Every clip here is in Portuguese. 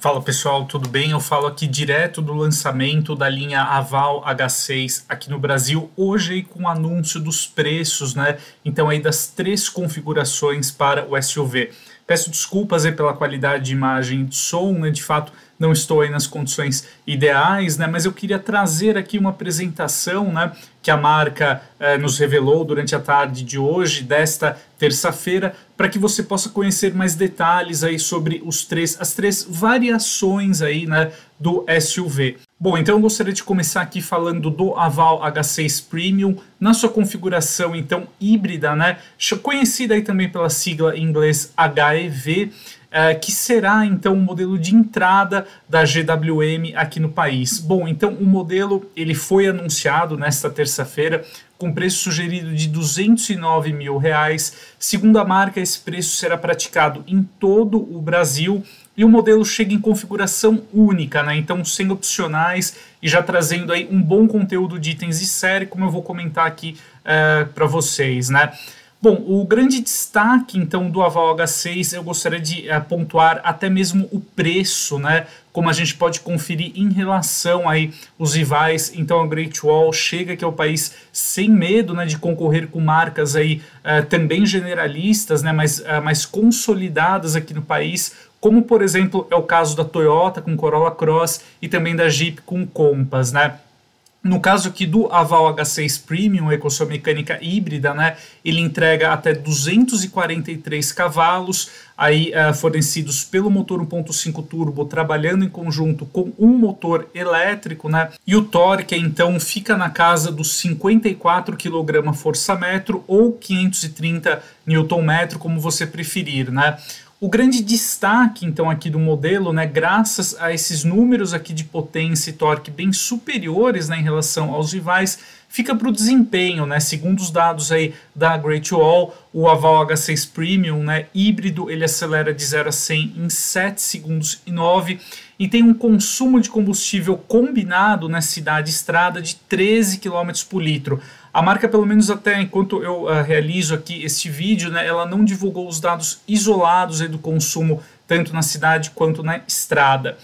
Fala pessoal, tudo bem? Eu falo aqui direto do lançamento da linha Aval H6 aqui no Brasil, hoje aí com o anúncio dos preços, né? Então aí das três configurações para o SUV. Peço desculpas aí pela qualidade de imagem e de som, né? De fato, não estou aí nas condições ideais, né? Mas eu queria trazer aqui uma apresentação, né? Que a marca eh, nos revelou durante a tarde de hoje, desta terça-feira, para que você possa conhecer mais detalhes aí sobre os três, as três variações aí, né? Do SUV. Bom, então eu gostaria de começar aqui falando do Aval H6 Premium na sua configuração então híbrida, né? Conhecida aí também pela sigla em inglês HEV é, que será então o modelo de entrada da GWM aqui no país. Bom, então o modelo ele foi anunciado nesta terça-feira com preço sugerido de 209 mil reais. Segundo a marca, esse preço será praticado em todo o Brasil e o modelo chega em configuração única, né? Então sem opcionais e já trazendo aí um bom conteúdo de itens de série, como eu vou comentar aqui é, para vocês, né? Bom, o grande destaque então do Aval H6 eu gostaria de uh, pontuar até mesmo o preço, né? Como a gente pode conferir em relação aí os rivais, então a Great Wall chega aqui ao país sem medo, né, de concorrer com marcas aí uh, também generalistas, né, mas uh, mais consolidadas aqui no país, como por exemplo é o caso da Toyota com Corolla Cross e também da Jeep com Compass, né? No caso aqui do Aval H6 Premium, com sua mecânica híbrida, né, ele entrega até 243 cavalos, aí uh, fornecidos pelo motor 1.5 turbo, trabalhando em conjunto com um motor elétrico, né, e o torque então fica na casa dos 54 kgfm ou 530 Nm, como você preferir, né. O grande destaque, então, aqui do modelo, né, graças a esses números aqui de potência e torque bem superiores né, em relação aos rivais, fica para o desempenho, né? Segundo os dados aí da Great Wall, o Aval H6 Premium, né, híbrido, ele acelera de 0 a 100 em 7 segundos e 9 e tem um consumo de combustível combinado na cidade estrada de 13 km por litro. A marca, pelo menos até enquanto eu uh, realizo aqui este vídeo, né, ela não divulgou os dados isolados do consumo tanto na cidade quanto na estrada.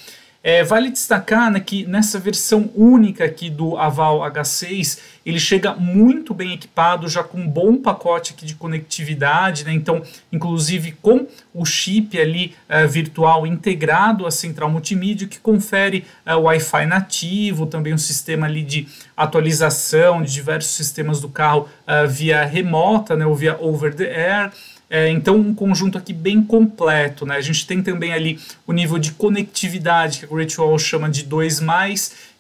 É, vale destacar né, que nessa versão única aqui do Aval H6, ele chega muito bem equipado, já com um bom pacote aqui de conectividade, né, então, inclusive com o chip ali uh, virtual integrado à central multimídia, que confere uh, Wi-Fi nativo, também um sistema ali de atualização de diversos sistemas do carro uh, via remota, né, ou via over the air. É, então, um conjunto aqui bem completo. Né? A gente tem também ali o nível de conectividade, que a Great Wall chama de 2.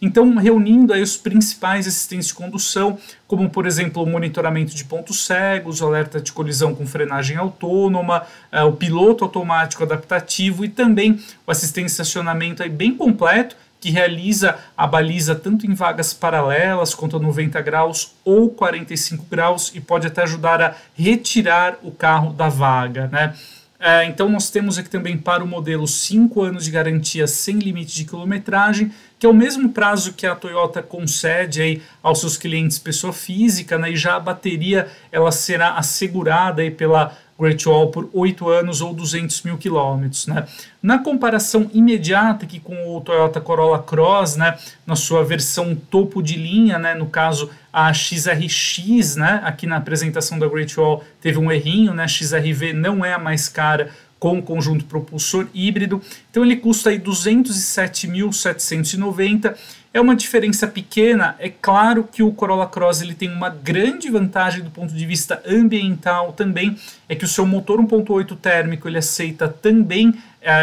Então, reunindo aí os principais assistentes de condução, como por exemplo o monitoramento de pontos cegos, o alerta de colisão com frenagem autônoma, é, o piloto automático adaptativo e também o assistente de estacionamento aí bem completo que realiza a baliza tanto em vagas paralelas quanto a 90 graus ou 45 graus e pode até ajudar a retirar o carro da vaga, né? É, então nós temos aqui também para o modelo 5 anos de garantia sem limite de quilometragem, que é o mesmo prazo que a Toyota concede aí aos seus clientes pessoa física, né, e já a bateria ela será assegurada aí pela Great Wall por 8 anos ou 200 mil quilômetros. Né? Na comparação imediata aqui com o Toyota Corolla Cross, né, na sua versão topo de linha, né, no caso a XRX, né, aqui na apresentação da Great Wall teve um errinho, né, XRV não é a mais cara com conjunto propulsor híbrido. Então ele custa aí 207.790. É uma diferença pequena. É claro que o Corolla Cross ele tem uma grande vantagem do ponto de vista ambiental também, é que o seu motor 1.8 térmico ele aceita também uh,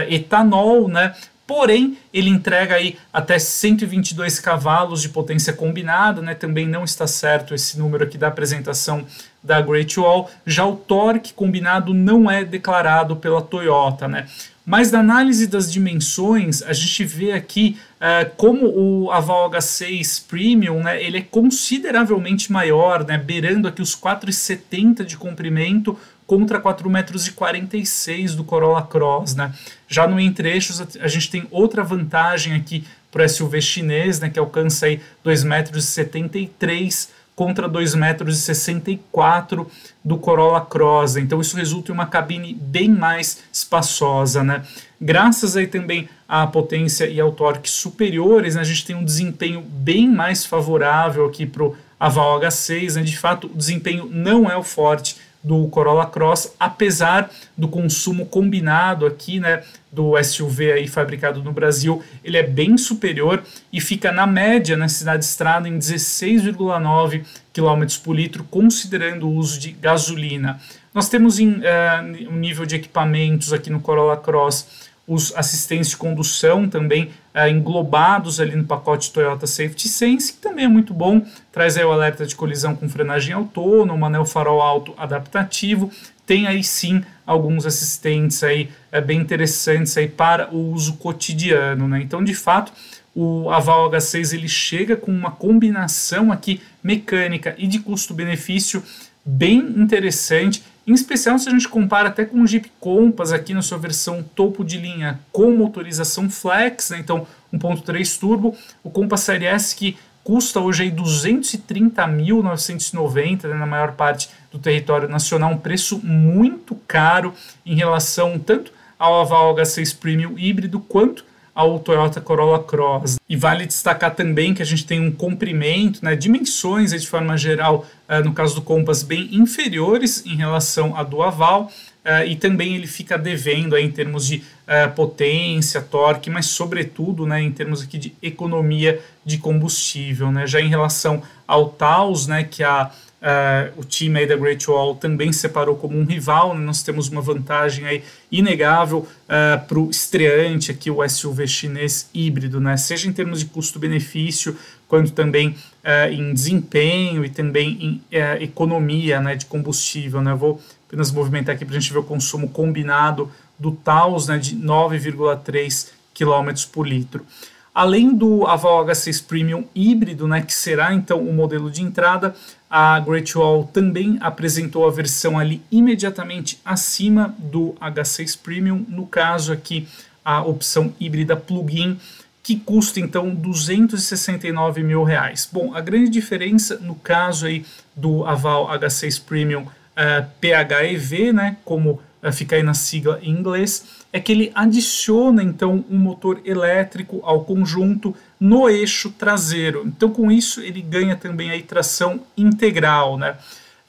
etanol, né? Porém, ele entrega aí até 122 cavalos de potência combinada, né? Também não está certo esse número aqui da apresentação da Great Wall. Já o torque combinado não é declarado pela Toyota, né? Mas na análise das dimensões, a gente vê aqui uh, como o Aval H6 Premium, né, ele é consideravelmente maior, né, beirando aqui os 4,70 de comprimento contra 4,46 metros do Corolla Cross. Né. Já no entre-eixos, a gente tem outra vantagem aqui para o SUV chinês, né, que alcança aí 2,73 metros contra 2,64 metros do Corolla Cross. Então isso resulta em uma cabine bem mais espaçosa, né? Graças aí também à potência e ao torque superiores, né, a gente tem um desempenho bem mais favorável aqui para o Aval H6. Né? De fato, o desempenho não é o forte do Corolla Cross, apesar do consumo combinado aqui, né, do SUV aí fabricado no Brasil, ele é bem superior e fica na média na cidade estrada em 16,9 km por litro, considerando o uso de gasolina. Nós temos em, uh, um nível de equipamentos aqui no Corolla Cross os assistentes de condução também uh, englobados ali no pacote Toyota Safety Sense, que também é muito bom, traz aí o alerta de colisão com frenagem autônoma, né, o farol alto adaptativo, tem aí sim alguns assistentes aí uh, bem interessantes aí para o uso cotidiano, né? Então, de fato, o Aval H6 ele chega com uma combinação aqui mecânica e de custo-benefício bem interessante em especial se a gente compara até com o Jeep Compass aqui na sua versão topo de linha com motorização flex, né? então 1.3 turbo, o Compass Série S que custa hoje aí 230.990 né, na maior parte do território nacional, um preço muito caro em relação tanto ao Aval H6 Premium híbrido quanto ao Toyota Corolla Cross. E vale destacar também que a gente tem um comprimento, né, dimensões de forma geral, uh, no caso do Compass, bem inferiores em relação à do Aval, uh, e também ele fica devendo aí, em termos de uh, potência, torque, mas sobretudo né, em termos aqui de economia de combustível. Né, já em relação ao Taos, né, que a Uh, o time aí da Great Wall também separou como um rival, né? nós temos uma vantagem aí inegável uh, ah, para o estreante aqui, o SUV chinês híbrido, né? seja em termos de custo-benefício, quanto também uh, em desempenho e também em economia né, de combustível. Né? vou apenas movimentar aqui para a gente ver o consumo combinado do Taos né, de 9,3 km por litro. Além do Aval H6 Premium híbrido, né, que será então o modelo de entrada, a Great Wall também apresentou a versão ali imediatamente acima do H6 Premium, no caso aqui a opção híbrida plug-in, que custa então 269 mil reais. Bom, a grande diferença no caso aí do Aval H6 Premium uh, eh, PHEV, né, como fica aí na sigla em inglês, é que ele adiciona então um motor elétrico ao conjunto no eixo traseiro. Então, com isso, ele ganha também a tração integral. Né?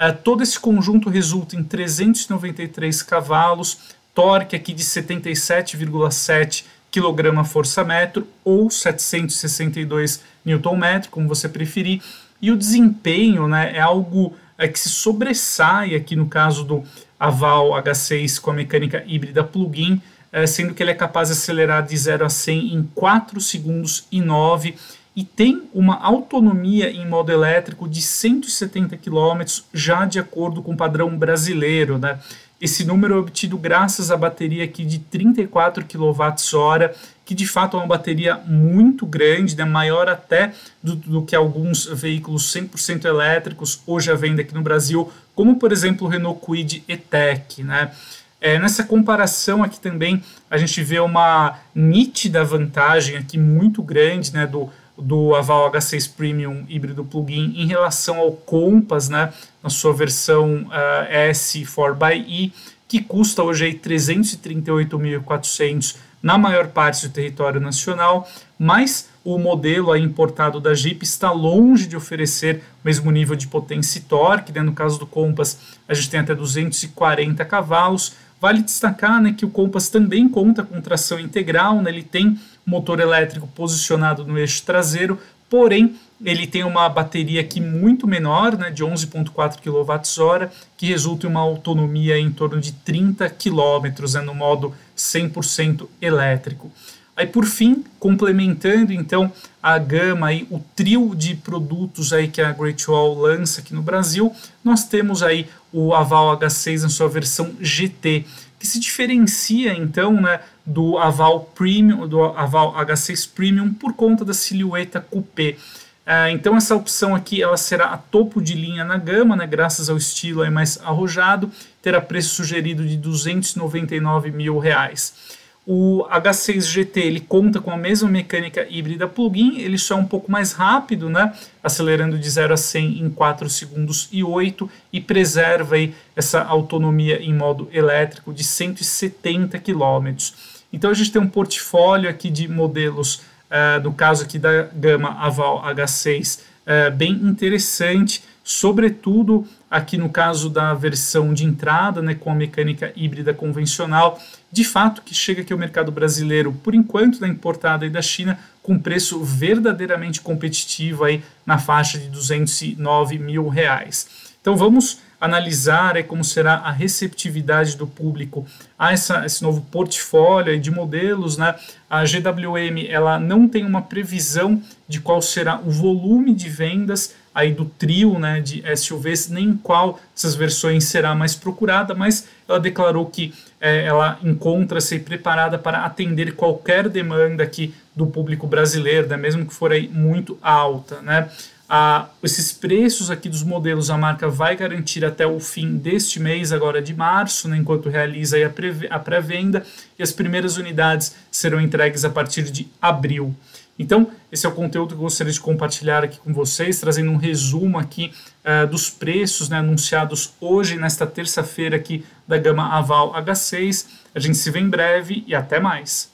Uh, todo esse conjunto resulta em 393 cavalos, torque aqui de 77,7 kgfm ou 762 Nm, como você preferir. E o desempenho né, é algo é, que se sobressai aqui no caso do Aval H6 com a mecânica híbrida plug-in, é, sendo que ele é capaz de acelerar de 0 a 100 em 4 segundos e 9 e tem uma autonomia em modo elétrico de 170 km, já de acordo com o padrão brasileiro. Né? Esse número é obtido graças à bateria aqui de 34 kWh, que de fato é uma bateria muito grande, né? maior até do, do que alguns veículos 100% elétricos hoje à venda aqui no Brasil, como por exemplo o Renault Kwid E-Tech. Né? É, nessa comparação aqui também a gente vê uma nítida vantagem aqui muito grande né, do, do Aval H6 Premium híbrido plug-in em relação ao Compass, né, na sua versão uh, S 4xE, que custa hoje 338.400 na maior parte do território nacional, mas o modelo aí importado da Jeep está longe de oferecer o mesmo nível de potência e torque, né? no caso do Compass a gente tem até 240 cavalos, Vale destacar né, que o Compass também conta com tração integral, né, ele tem motor elétrico posicionado no eixo traseiro, porém ele tem uma bateria aqui muito menor, né, de 11,4 kWh, que resulta em uma autonomia em torno de 30 km né, no modo 100% elétrico. Aí por fim, complementando então a gama aí, o trio de produtos aí que a Great Wall lança aqui no Brasil, nós temos aí o Aval H6 na sua versão GT, que se diferencia então né, do Aval Premium, do Aval H6 Premium por conta da silhueta coupé. Uh, então essa opção aqui ela será a topo de linha na gama, né, graças ao estilo aí mais arrojado, terá preço sugerido de 299 mil reais. O H6 GT ele conta com a mesma mecânica híbrida plug-in, ele só é um pouco mais rápido, né? acelerando de 0 a 100 em 4 segundos e 8 e preserva aí essa autonomia em modo elétrico de 170 km. Então a gente tem um portfólio aqui de modelos, uh, no caso aqui da gama Aval H6, uh, bem interessante, sobretudo aqui no caso da versão de entrada, né, com a mecânica híbrida convencional, de fato que chega aqui ao mercado brasileiro, por enquanto da importada e da China, com preço verdadeiramente competitivo aí na faixa de 209 mil reais. Então vamos analisar aí como será a receptividade do público a essa, esse novo portfólio de modelos. Né? A GWM ela não tem uma previsão de qual será o volume de vendas aí do trio né, de SUVs, nem qual dessas versões será mais procurada, mas ela declarou que é, ela encontra-se preparada para atender qualquer demanda aqui do público brasileiro, né, mesmo que for aí muito alta. Né. Ah, esses preços aqui dos modelos a marca vai garantir até o fim deste mês, agora de março, né, enquanto realiza a pré-venda, e as primeiras unidades serão entregues a partir de abril. Então, esse é o conteúdo que eu gostaria de compartilhar aqui com vocês, trazendo um resumo aqui uh, dos preços né, anunciados hoje, nesta terça-feira aqui da gama Aval H6. A gente se vê em breve e até mais.